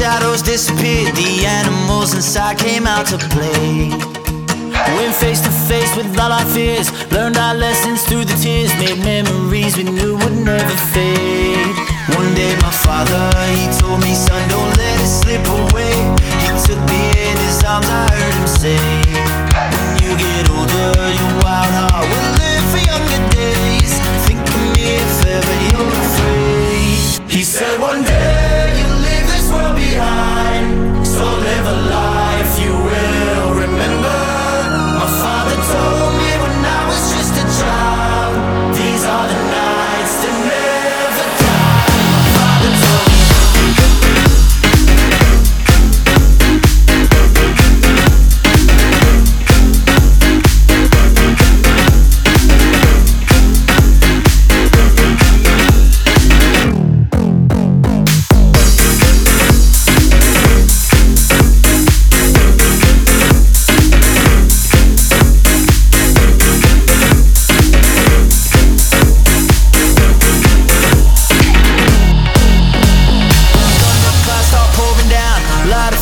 shadows disappeared, the animals inside came out to play. Went face to face with all our fears, learned our lessons through the tears, made memories we knew would never fade. One day my father, he told me, son,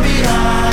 behind